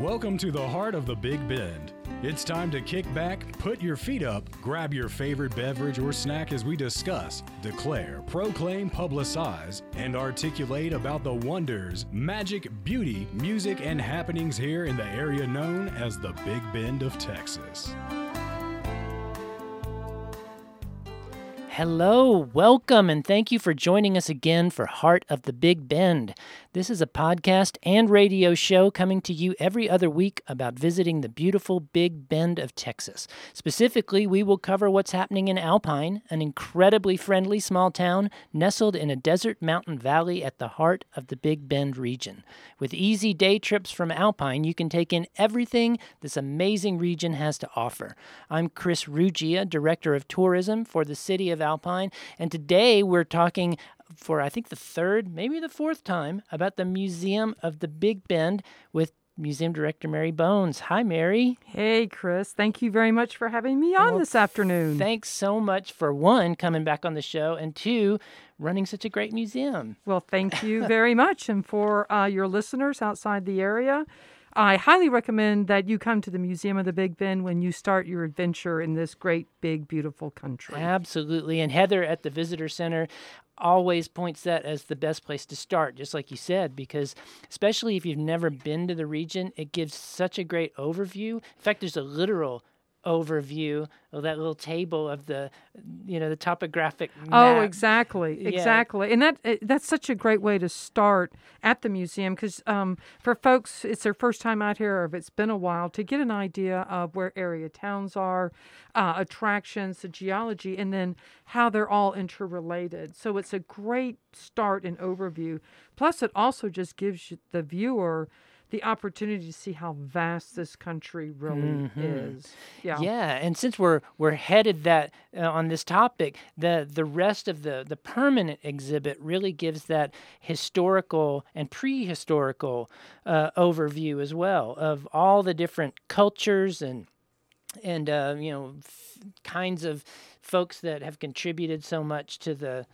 Welcome to the heart of the Big Bend. It's time to kick back, put your feet up, grab your favorite beverage or snack as we discuss, declare, proclaim, publicize, and articulate about the wonders, magic, beauty, music, and happenings here in the area known as the Big Bend of Texas. Hello, welcome, and thank you for joining us again for Heart of the Big Bend. This is a podcast and radio show coming to you every other week about visiting the beautiful Big Bend of Texas. Specifically, we will cover what's happening in Alpine, an incredibly friendly small town nestled in a desert mountain valley at the heart of the Big Bend region. With easy day trips from Alpine, you can take in everything this amazing region has to offer. I'm Chris Ruggia, Director of Tourism for the City of Alpine. And today we're talking for, I think, the third, maybe the fourth time about the Museum of the Big Bend with Museum Director Mary Bones. Hi, Mary. Hey, Chris. Thank you very much for having me on Well, this afternoon. Thanks so much for one, coming back on the show, and two, running such a great museum. well, thank you very much. And for uh, your listeners outside the area, I highly recommend that you come to the Museum of the Big Bend when you start your adventure in this great, big, beautiful country. Absolutely. And Heather at the Visitor Center always points that as the best place to start, just like you said, because especially if you've never been to the region, it gives such a great overview. In fact, there's a literal overview of that little table of the you know the topographic Oh, exactly, Yeah. exactly, and that uh, that's such a great way to start at the museum because um, for folks, it's their first time out here, or if it's been a while, to get an idea of where area towns are, uh, attractions, the geology, and then how they're all interrelated. So it's a great start and overview. Plus, it also just gives you, the viewer the opportunity to see how vast this country really is. Yeah. Yeah, and since we're we're headed that uh, on this topic, the the rest of the the permanent exhibit really gives that historical and prehistorical uh, overview as well of all the different cultures and and uh, you know f- kinds of folks that have contributed so much to the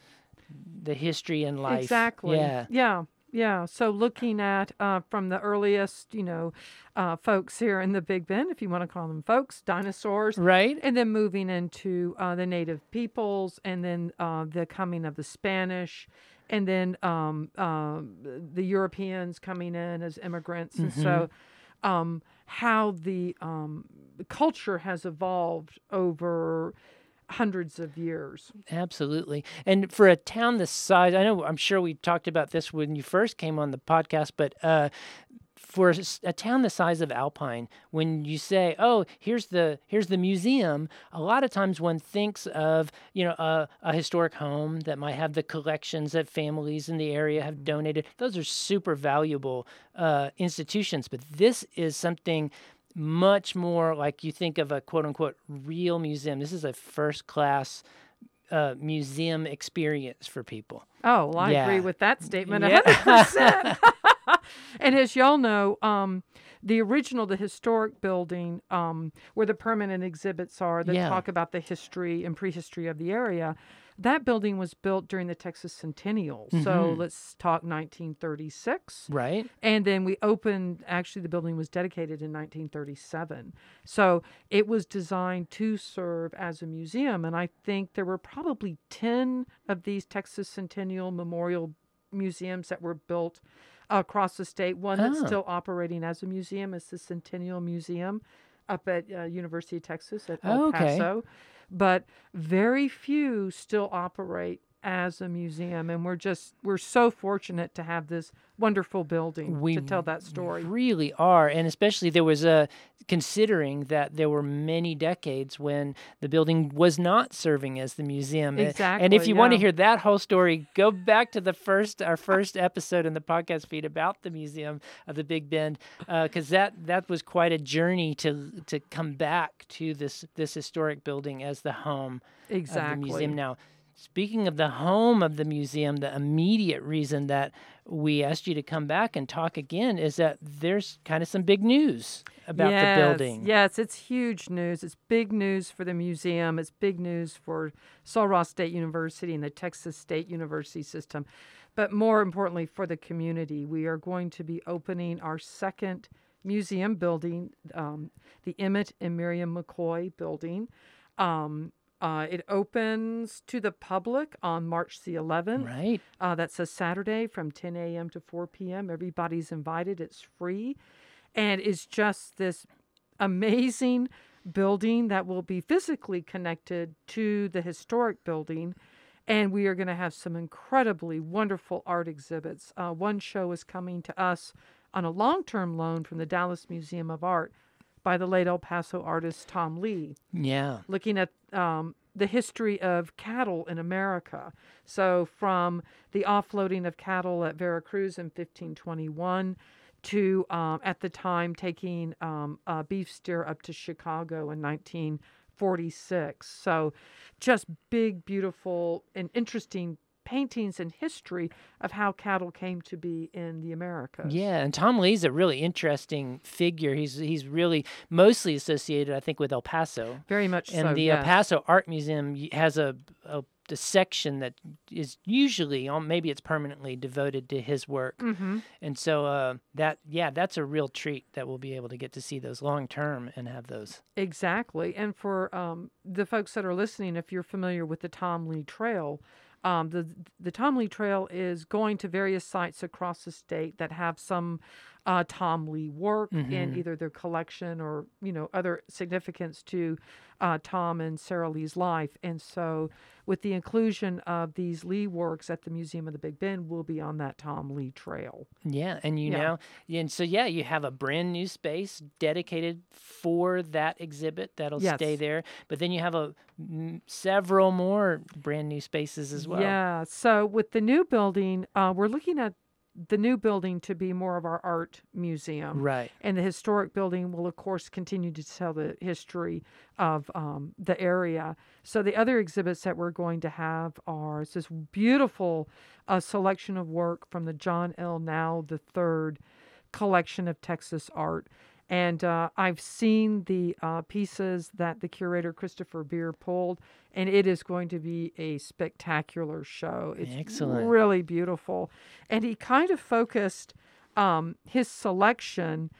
the history and life. Exactly. Yeah. Yeah. Yeah. So looking at uh, from the earliest, you know, uh, folks here in the Big Bend, if you want to call them folks, dinosaurs, Right. and then moving into uh, the native peoples, and then uh, the coming of the Spanish, and then um, um, the Europeans coming in as immigrants, and so um, how the um, culture has evolved over hundreds of years. Absolutely. And for a town this size, I know I'm sure we talked about this when you first came on the podcast, but uh, for a town the size of Alpine, when you say, "Oh, here's the here's the museum," a lot of times one thinks of you know a, a historic home that might have the collections that families in the area have donated. Those are super valuable uh, institutions, but this is something much more like you think of a quote unquote real museum. This is a first class uh, museum experience for people. Oh, well, I Yeah. agree with that statement a Yeah. 100%. and as y'all know, um, the original, the historic building um, where the permanent exhibits are that Yeah. talk about the history and prehistory of the area, that building was built during the Texas Centennial. So Mm-hmm. let's talk 1936. Right? And then we opened, actually, the building was dedicated in 1937. So it was designed to serve as a museum. And I think there were probably 10 of these Texas Centennial Memorial Museums that were built across the state. One that's Oh. still operating as a museum is the Centennial Museum up at uh, University of Texas at El Oh, okay. Paso. But very few still operate as a museum and we're just we're so fortunate to have this wonderful building We to tell that story. Really are, and especially there was a considering that there were many decades when the building was not serving as the museum. A- And if Exactly, you want to hear that whole story, go back to the first our first episode in the podcast feed about the Museum of the Big Bend, uh, because that that was quite a journey to to come back to this this historic building as the home of the museum now. Speaking of the home of the museum, the immediate reason that we asked you to come back and talk again is that there's kind of some big news about yes, the building. Yes, it's huge news. It's big news for the museum. It's big news for Sul Ross State University and the Texas State University system. But more importantly, for the community, we are going to be opening our second museum building, um, the Emmet and Miriam McCoy building. Um, uh, it opens to the public on March the 11th. Right. Uh, that's a Saturday from 10 a.m. to 4 p.m. Everybody's invited. It's free. And it's just this amazing building that will be physically connected to the historic building. And we are going to have some incredibly wonderful art exhibits. Uh, one show is coming to us on a long term loan from the Dallas Museum of Art by the late El Paso artist Tom Lea Yeah. looking at um, the history of cattle in America. So, from the offloading of cattle at Veracruz in 1521 to, um, at the time, taking um, a beef steer up to Chicago in 1946. So, just big, beautiful, and interesting paintings and history of how cattle came to be in the Americas. Yeah, and Tom Lea's a really interesting figure. He's he's really mostly associated, I think, with El Paso. Very much and so. the yes. El Paso Art Museum has a, a, section that is usually, um, maybe it's permanently devoted to his work. mm-hmm. And so uh, that, yeah, that's a real treat that we'll be able to get to see those long term and have those. Exactly. And for um, the folks that are listening, if you're familiar with the Tom Lea Trail, um, the the Tom Lea Trail is going to various sites across the state that have some uh, Tom Lea work in either their collection or you know other significance to uh, Tom and Sarah Lea's life. And so, with the inclusion of these Lea works at the Museum of the Big Bend, we'll be on that Tom Lea Trail. Yeah, and you Yeah. know, and so yeah, you have a brand new space dedicated for that exhibit that'll stay there. But then you have a m- several more brand new spaces as well. Yeah. So with the new building, uh, we're looking at the new building to be more of our art museum. Right. And the historic building will, of course, continue to tell the history of um, the area. So the other exhibits that we're going to have are this beautiful uh, selection of work from the John L. Nau III collection of Texas art. And uh, I've seen the uh, pieces that the curator Christopher Beer pulled, and it is going to be a spectacular show. It's Excellent. really beautiful. And he kind of focused um, his selection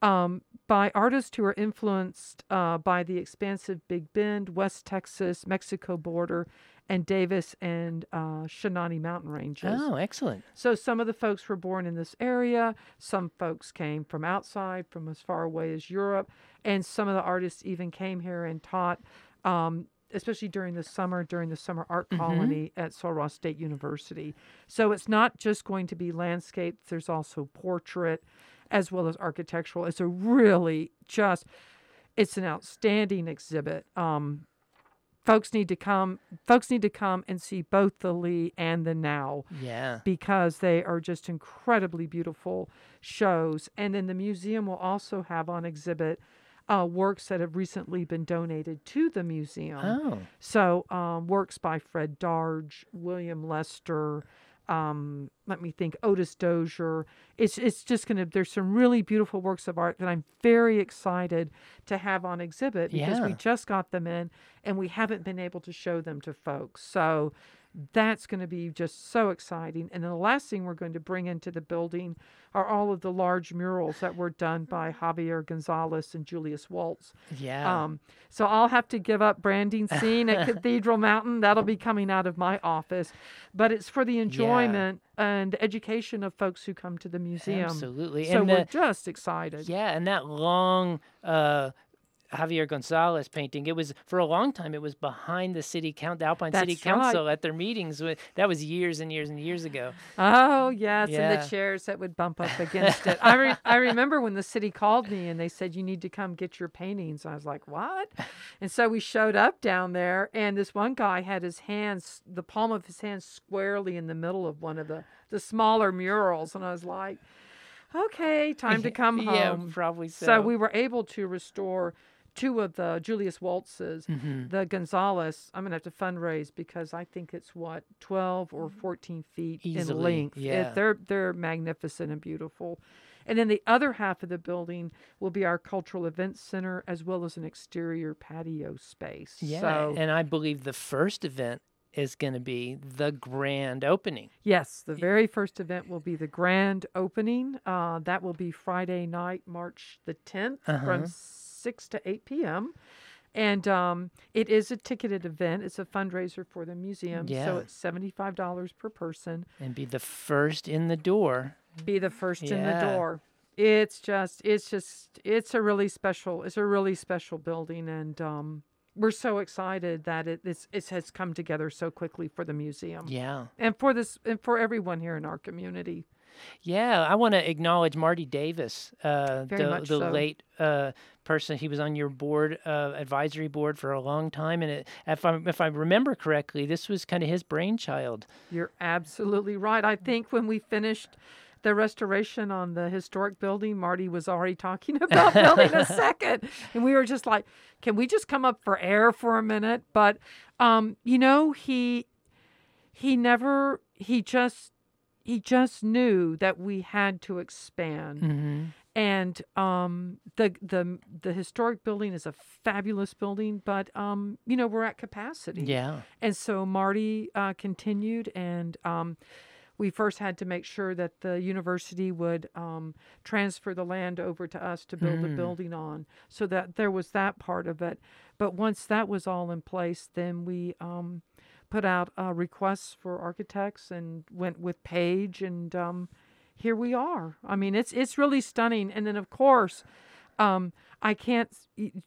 um, by artists who are influenced uh, by the expansive Big Bend, West Texas, Mexico border, and Davis and uh, Chinati mountain ranges. Oh, excellent. So some of the folks were born in this area, some folks came from outside, from as far away as Europe, and some of the artists even came here and taught, um, especially during the summer, during the summer art colony at Sul Ross State University. So it's not just going to be landscape, there's also portrait as well as architectural. It's a really just, it's an outstanding exhibit. Um, folks need to come folks need to come and see both the Lea and the Nau Yeah. because they are just incredibly beautiful shows. And then the museum will also have on exhibit uh, works that have recently been donated to the museum. Oh. So, um, works by Fred Darge, William Lester, um, let me think, Otis Dozier. It's it's just gonna. There's some really beautiful works of art that I'm very excited to have on exhibit because we just got them in and we haven't been able to show them to folks. So. That's going to be just so exciting. And then the last thing we're going to bring into the building are all of the large murals that were done by Javier Gonzalez and Julius Woeltz. Yeah. Um, so I'll have to give up branding scene at Cathedral Mountain. That'll be coming out of my office, but it's for the enjoyment and education of folks who come to the museum. Absolutely. So and we're just excited. yeah, and that long uh, Javier Gonzalez painting. It was for a long time. It was behind the city count, the Alpine City right. Council at their meetings. With, that was years and years and years ago. Oh yes, and the chairs that would bump up against it. I re- I remember when the city called me and they said you need to come get your paintings. I was like, what? And so we showed up down there, and this one guy had his hands, the palm of his hand, squarely in the middle of one of the the smaller murals, and I was like, okay, time to come home. Yeah, probably so. So we were able to restore two of the Julius Woeltzes. Mm-hmm. The Gonzales. I'm gonna have to fundraise because I think it's what 12 or 14 feet in Easily, length. It- yeah. they're they're magnificent and beautiful. And then the other half of the building will be our cultural events center as well as an exterior patio space. Yeah, So and I believe the first event is going to be the grand opening. Yes, the very first event will be the grand opening. Uh, that will be Friday night, March the 10th Uh-huh. from 6 to 8 p.m. And um, it is a ticketed event. It's a fundraiser for the museum. Yeah. So it's $75 per person. and be the first in the door. Be the first in the door. It's just, it's just, it's a really special, it's a really special building. And um, we're so excited that it, it's, it has come together so quickly for the museum. Yeah. And for this, and for everyone here in our community. Yeah, I want to acknowledge Marty Davis, uh, the, the so. late uh, person. He was on your board, uh, advisory board for a long time, and it, if I if I remember correctly, this was kind of his brainchild. You're absolutely right. I think when we finished the restoration on the historic building, Marty was already talking about building a second. And we were just like, can we just come up for air for a minute? But um, you know, he he never he just he just knew that we had to expand. Mm-hmm. And um, the the the historic building is a fabulous building, but um, you know, we're at capacity. Yeah. And so Marty uh, continued, and um, we first had to make sure that the university would um, transfer the land over to us to build the Mm. building on, so that there was that part of it. But once that was all in place, then we um, put out uh, requests for architects and went with Page, and um, here we are. I mean, it's it's really stunning. And then of course. Um, I can't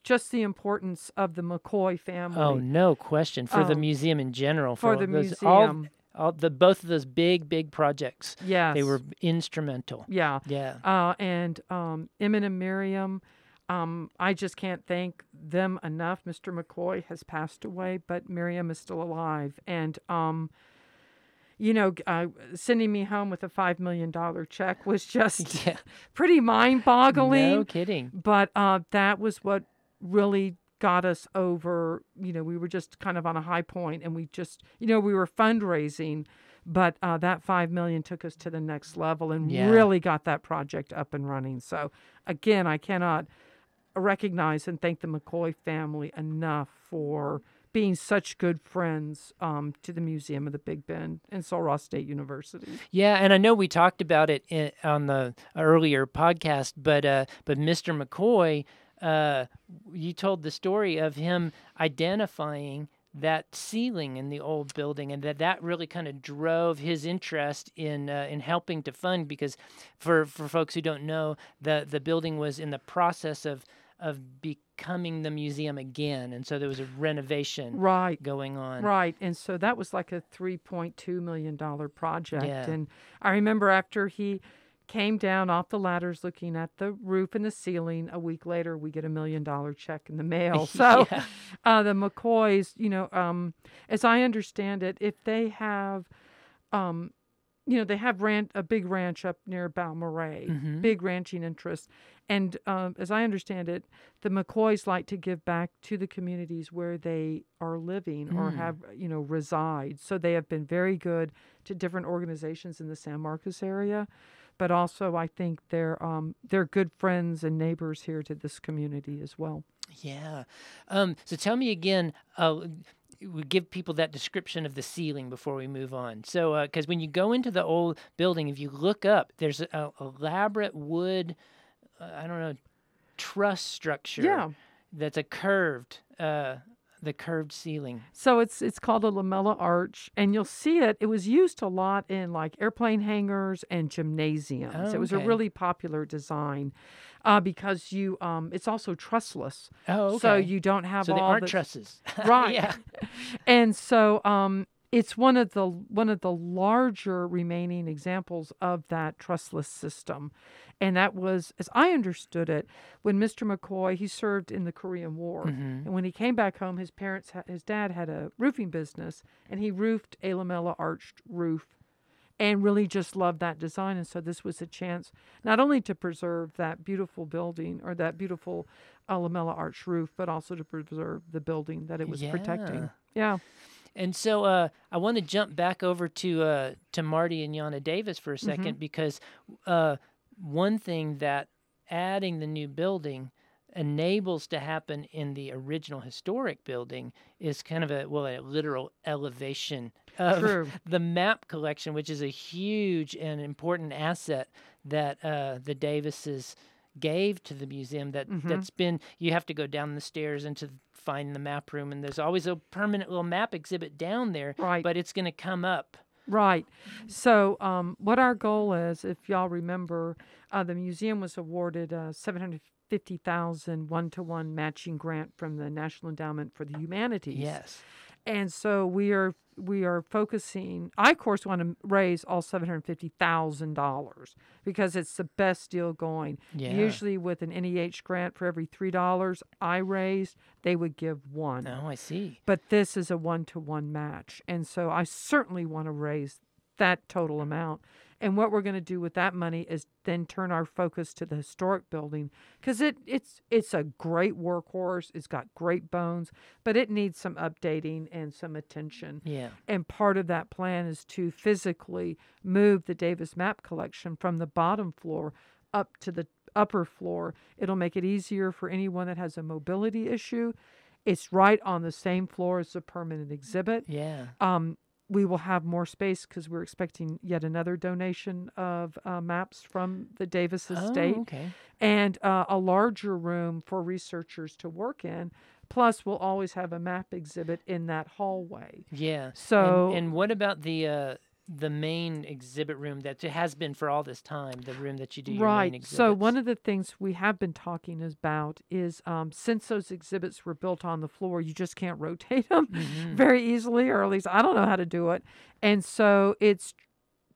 just the importance of the McCoy family. Oh, no question for the Um, museum in general. for all the those, museum. all, the both of those big big projects. Yeah, They were instrumental. Yeah. Yeah. Uh, and um, and Miriam, um, I just can't thank them enough. Mr. McCoy has passed away, but Miriam is still alive. And, um, you know, uh, sending me home with a $5 million check was just Yeah. pretty mind boggling. No kidding. But uh, that was what really got us over. You know, we were just kind of on a high point, and we just, you know, we were fundraising, but uh, that five million took us to the next level and Yeah. really got that project up and running. So, again, I cannot recognize and thank the McCoy family enough for being such good friends um, to the Museum of the Big Bend and Sul Ross State University. Yeah, and I know we talked about it in, on the earlier podcast, but uh, but Mr. McCoy, uh, you told the story of him identifying that ceiling in the old building, and that that really kind of drove his interest in uh, in helping to fund. Because for for folks who don't know, the the building was in the process of of becoming the museum again, and so there was a renovation Right. going on. Right. And so that was like a $3.2 million project. Yeah. And I remember after he came down off the ladders looking at the roof and the ceiling, a week later, we get a million dollar check in the mail. So Yeah. uh, the McCoys, you know, um, as I understand it, if they have, um, you know, they have ran- a big ranch up near Balmoral, Mhm. big ranching interest. And um, as I understand it, the McCoys like to give back to the communities where they are living or Mm. have, you know, reside. So they have been very good to different organizations in the San Marcos area. But also, I think they're um, they're good friends and neighbors here to this community as well. Yeah. Um, so tell me again. Uh, we give people that description of the ceiling before we move on. So, because when you go into the old building, if you look up, there's a, a elaborate wood. I don't know, truss structure. Yeah. That's a curved, uh, the curved ceiling. So it's it's called a lamella arch, and you'll see it. It was used a lot in like airplane hangars and gymnasiums. Oh, it was a really popular design uh, because you um, it's also trussless, Oh, okay. so you don't have so all they aren't the, trusses. right. yeah. and so um, it's one of the one of the larger remaining examples of that trussless system, and that was, as I understood it, when Mr. McCoy he served in the Korean War, Mhm. and when he came back home, his parents, his dad had a roofing business, and he roofed a lamella arched roof. And really just loved that design. And so this was a chance not only to preserve that beautiful building or that beautiful uh, lamella arch roof, but also to preserve the building that it was Yeah. protecting. Yeah. And so uh, I want to jump back over to uh, to Marty and Yana Davis for a 2nd because uh, one thing that adding the new building enables to happen in the original historic building is kind of a well a literal elevation of True. the map collection, which is a huge and important asset that uh, the Davises gave to the museum. That Mm-hmm. that's been you have to go down the stairs into find the map room, and there's always a permanent little map exhibit down there. Right. but it's going to come up. Right. So, um, what our goal is, if y'all remember, uh, the museum was awarded a seven hundred fifty thousand one to one matching grant from the National Endowment for the Humanities. Yes. And so we are we are focusing. I of course want to raise all seven hundred fifty thousand dollars because it's the best deal going. Yeah. Usually, with an NEH grant for every three dollars I raised, they would give one. Oh, I see. But this is a one to one match. And so I certainly want to raise that total amount. And what we're going to do with that money is then turn our focus to the historic building because it, it's it's a great workhorse. It's got great bones, but it needs some updating and some attention. Yeah. And part of that plan is to physically move the Davis map collection from the bottom floor up to the upper floor. It'll make it easier for anyone that has a mobility issue. It's right on the same floor as the permanent exhibit. Yeah. Um, we will have more space because we're expecting yet another donation of uh, maps from the Davis estate Oh, okay. and uh, a larger room for researchers to work in. Plus, we'll always have a map exhibit in that hallway. Yeah. And- So- and, what about the uh, the main exhibit room that it has been for all this time? The room that you do your main right. exhibits. So one of the things we have been talking about is um, since those exhibits were built on the floor, you just can't rotate them Mm-hmm. very easily, or at least I don't know how to do it. And so it's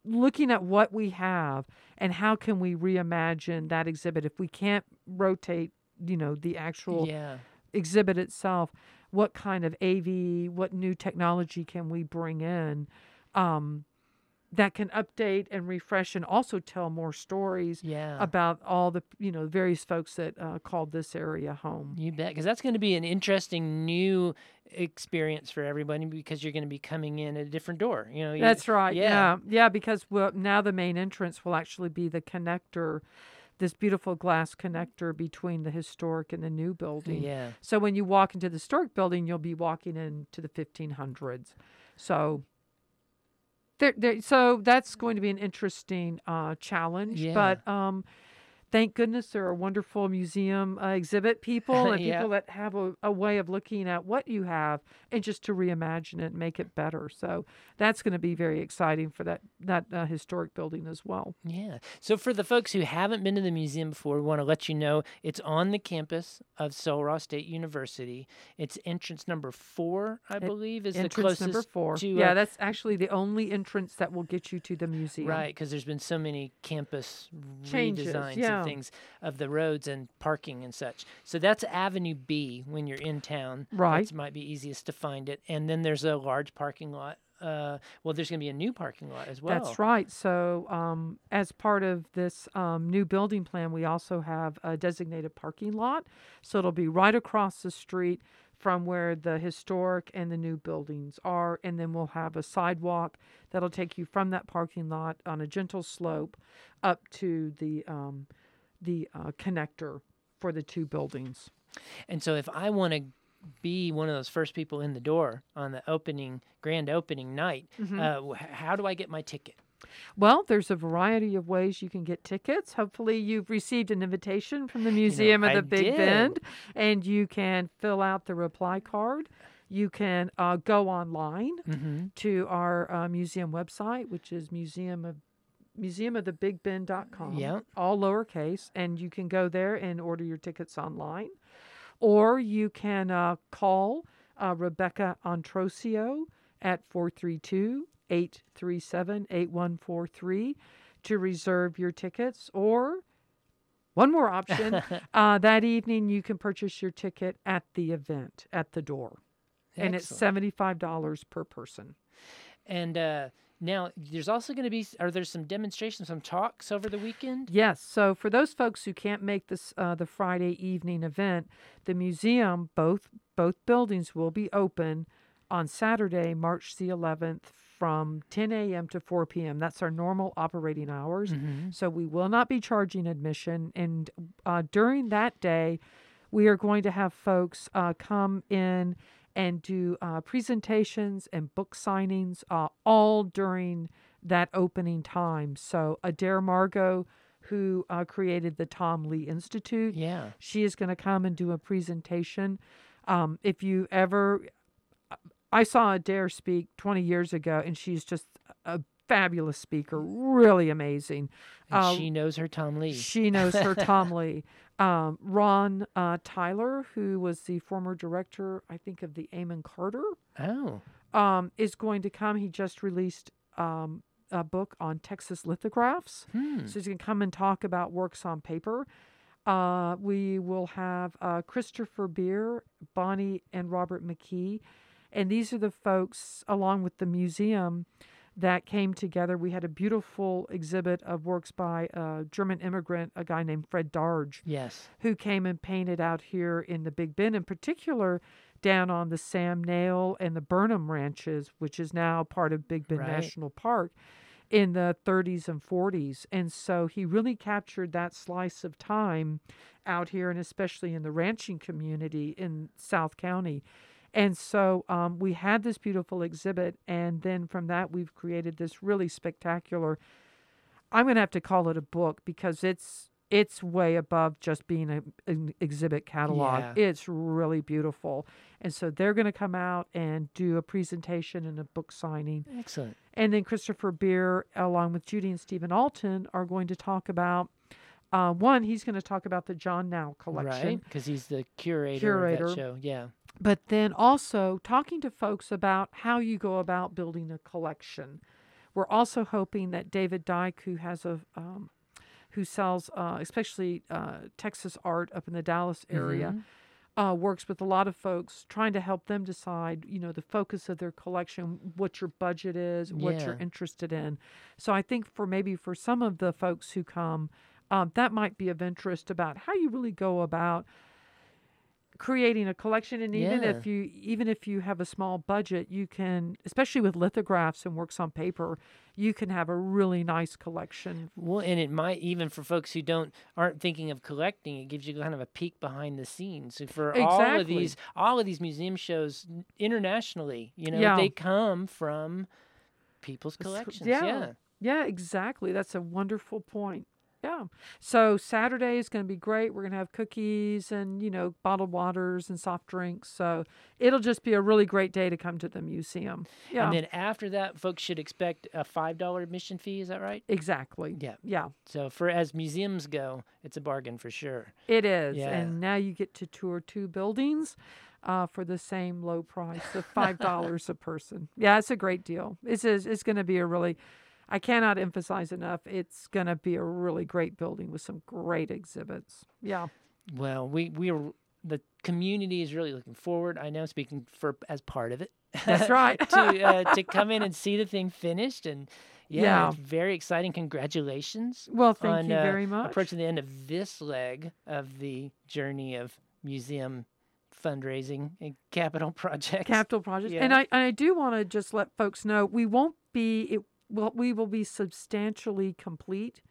looking at what we have and how can we reimagine that exhibit if we can't rotate, you know, the actual yeah. exhibit itself, what kind of AV, what new technology can we bring in um, that can update and refresh and also tell more stories Yeah. about all the you know various folks that uh, called this area home. You bet, because that's going to be an interesting new experience for everybody because you're going to be coming in at a different door. You know, you- That's right. Yeah, Yeah, yeah, because well, now the main entrance will actually be the connector. This beautiful glass connector between the historic and the new building. yeah, So when you walk into the historic building, you'll be walking into the 1500s. So there, there, so that's going to be an interesting uh, challenge. Yeah. But um, thank goodness there are wonderful museum uh, exhibit people and Yeah. people that have a, a way of looking at what you have and just to reimagine it and make it better. So that's going to be very exciting for that that uh, historic building as well. yeah. So for the folks who haven't been to the museum before, we want to let you know it's on the campus of Ross State University. It's entrance number four, I believe, is the entrance closest number four. to yeah, uh, that's actually the only entrance that will get you to the museum. Right, because there's been so many campus Changes, redesigns yeah. Things of the roads and parking and such. So that's Avenue B when you're in town. Right. That might be easiest to find it. And then there's a large parking lot. Uh, well, there's going to be a new parking lot as well. That's right. So, um, as part of this um, new building plan, we also have a designated parking lot. So, it'll be right across the street from where the historic and the new buildings are. And then we'll have a sidewalk that'll take you from that parking lot on a gentle slope up to the, um, the uh, connector for the two buildings. And so if I want to be one of those first people in the door on the opening, grand opening night, Mm-hmm. uh, how do I get my ticket? Well, there's a variety of ways you can get tickets. Hopefully, you've received an invitation from the Museum of I the Big did. Bend, and you can fill out the reply card. You can uh, go online Mm-hmm. to our uh, museum website, which is museum of museumofthebigbend.com. Yeah. all lowercase, and you can go there and order your tickets online, or you can uh, call uh, Rebecca Antrosio at 432 837 8143 to reserve your tickets. Or one more option uh, that evening, you can purchase your ticket at the event at the door. And it's $75 per person. And uh, now there's also going to be, are there some demonstrations, some talks over the weekend? Yes. So for those folks who can't make this uh, the Friday evening event, the museum both both buildings will be open on Saturday, March the 11th, from 10 a.m. to 4 p.m. That's our normal operating hours. So we will not be charging admission, and uh, during that day. We are going to have folks uh, come in and do uh, presentations and book signings uh, all during that opening time. So Adair Margo, who uh, created the Tom Lea Institute, Yeah. she is going to come and do a presentation. Um, if you ever, I saw Adair speak 20 years ago, and she's just a fabulous speaker, really amazing. And Uh, she knows her Tom Lea. She knows her Tom Lea. Um, Ron uh, Tyler, who was the former director, I think, of the Amon Carter, oh. um, is going to come. He just released um, a book on Texas lithographs. Hmm. So he's going to come and talk about works on paper. Uh, we will have uh, Christopher Beer, Bonnie, and Robert McKee. And these are the folks, along with the museum, that came together. We had a beautiful exhibit of works by a German immigrant, a guy named Fred Darge, Yes. who came and painted out here in the Big Bend, in particular down on the Sam Nail and the Burnham ranches, which is now part of Big Bend Right. National Park in the 30s and 40s. And so he really captured that slice of time out here, and especially in the ranching community in South County. And so um, we had this beautiful exhibit, and then from that, we've created this really spectacular. I'm going to have to call it a book because it's it's way above just being a, an exhibit catalog. Yeah. It's really beautiful, and so they're going to come out and do a presentation and a book signing. Excellent. And then Christopher Beer, along with Judy and Stephen Alton, are going to talk about. Uh, one, he's going to talk about the John Nau collection. Right? Because he's the curator, Curator. of that show. Yeah. But then also talking to folks about how you go about building a collection. We're also hoping that David Dike, who has a um, who sells uh, especially uh, Texas art up in the Dallas area, Mm-hmm. uh, works with a lot of folks trying to help them decide, you know, the focus of their collection, what your budget is, what you're interested in. So I think for maybe for some of the folks who come, um, that might be of interest about how you really go about creating a collection and even Yeah. if you even if you have a small budget you can especially with lithographs and works on paper you can have a really nice collection Well, and it might even for folks who don't aren't thinking of collecting, it gives you kind of a peek behind the scenes. So for all of these, all of these museum shows internationally, you know, Yeah. they come from people's collections. yeah. yeah. yeah exactly that's a wonderful point yeah so saturday is going to be great we're going to have cookies and you know bottled waters and soft drinks so it'll just be a really great day to come to the museum yeah And then after that, folks should expect a five dollar admission fee. Is that right? exactly Yeah. yeah So for as museums go, it's a bargain for sure. It is. Yeah. And now you get to tour two buildings uh, for the same low price of $5 a person. Yeah, it's a great deal. It's, a, it's going to be a really, I cannot emphasize enough, it's going to be a really great building with some great exhibits. Yeah. Well, we we are the community is really looking forward. I know, speaking for as part of it. That's right. to uh, to come in and see the thing finished and yeah, Yeah. very exciting. Congratulations. Well, thank on, you uh, very much. Approaching the end of this leg of the journey of museum fundraising and capital projects. Capital projects. Yeah. And I, and I do want to just let folks know we won't be, it, well, we will be substantially complete,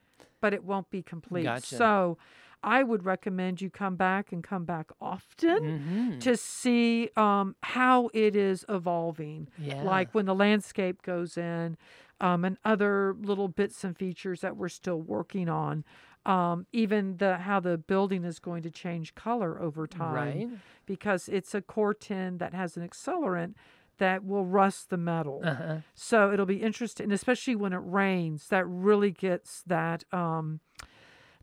but it won't be complete. Gotcha. So I would recommend you come back and come back often. Mhm. to see um, how it is evolving. Yeah. Like when the landscape goes in, um, and other little bits and features that we're still working on. Um, even the how the building is going to change color over time, Right. because it's a Corten that has an accelerant that will rust the metal. Uh-huh. So it'll be interesting, especially when it rains, that really gets that um,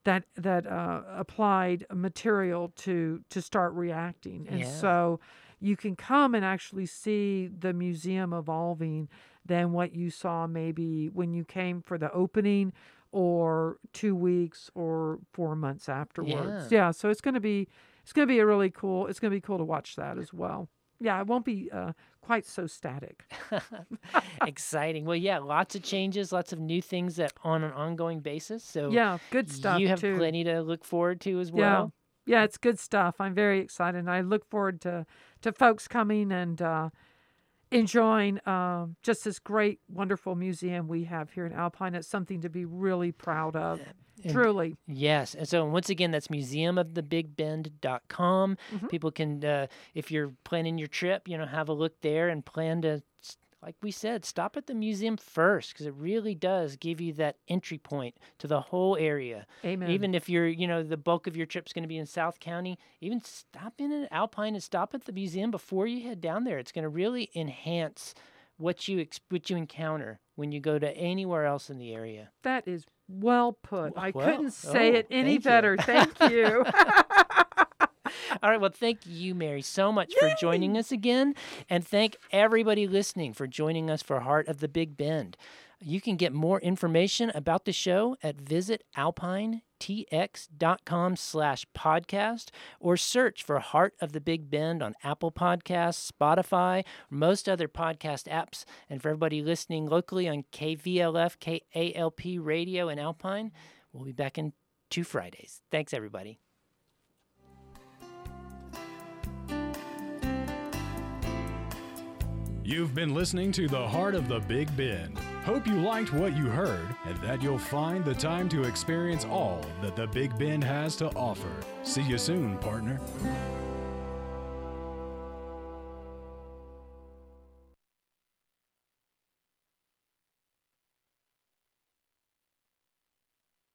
that that uh, applied material to to start reacting, and Yeah. so you can come and actually see the museum evolving than what you saw maybe when you came for the opening or two weeks or four months afterwards. Yeah, so it's going to be it's going to be a really cool. It's going to be cool to watch that as well. Yeah, it won't be uh, quite so static. Exciting. Well, yeah, lots of changes, lots of new things that on an ongoing basis. So Yeah, good stuff. you have too. plenty to look forward to as well. Yeah, yeah, it's good stuff. I'm very excited. And I look forward to, to folks coming and uh, enjoying um, just this great, wonderful museum we have here in Alpine. It's something to be really proud of. And- Truly. Yes. And so once again, that's museumofthebigbend.com. Mm-hmm. People can, uh, if you're planning your trip, you know, have a look there and plan to, like we said, stop at the museum first because it really does give you that entry point to the whole area. Amen. Even if you're, you know, the bulk of your trip's going to be in South County, even stop in at Alpine and stop at the museum before you head down there. It's going to really enhance what you ex- what you encounter when you go to anywhere else in the area. That is well put. I couldn't say oh, it any thank you. better. Thank you. All right. Well, thank you, Mary, so much for joining us again. And thank everybody listening for joining us for Heart of the Big Bend. You can get more information about the show at visitalpinetx.com slash podcast or search for Heart of the Big Bend on Apple Podcasts, Spotify, or most other podcast apps. And for everybody listening locally on KVLF, KALP Radio in Alpine, we'll be back in two Fridays. Thanks, everybody. You've been listening to The Heart of the Big Bend. Hope you liked what you heard and that you'll find the time to experience all that the Big Bend has to offer. See you soon, partner.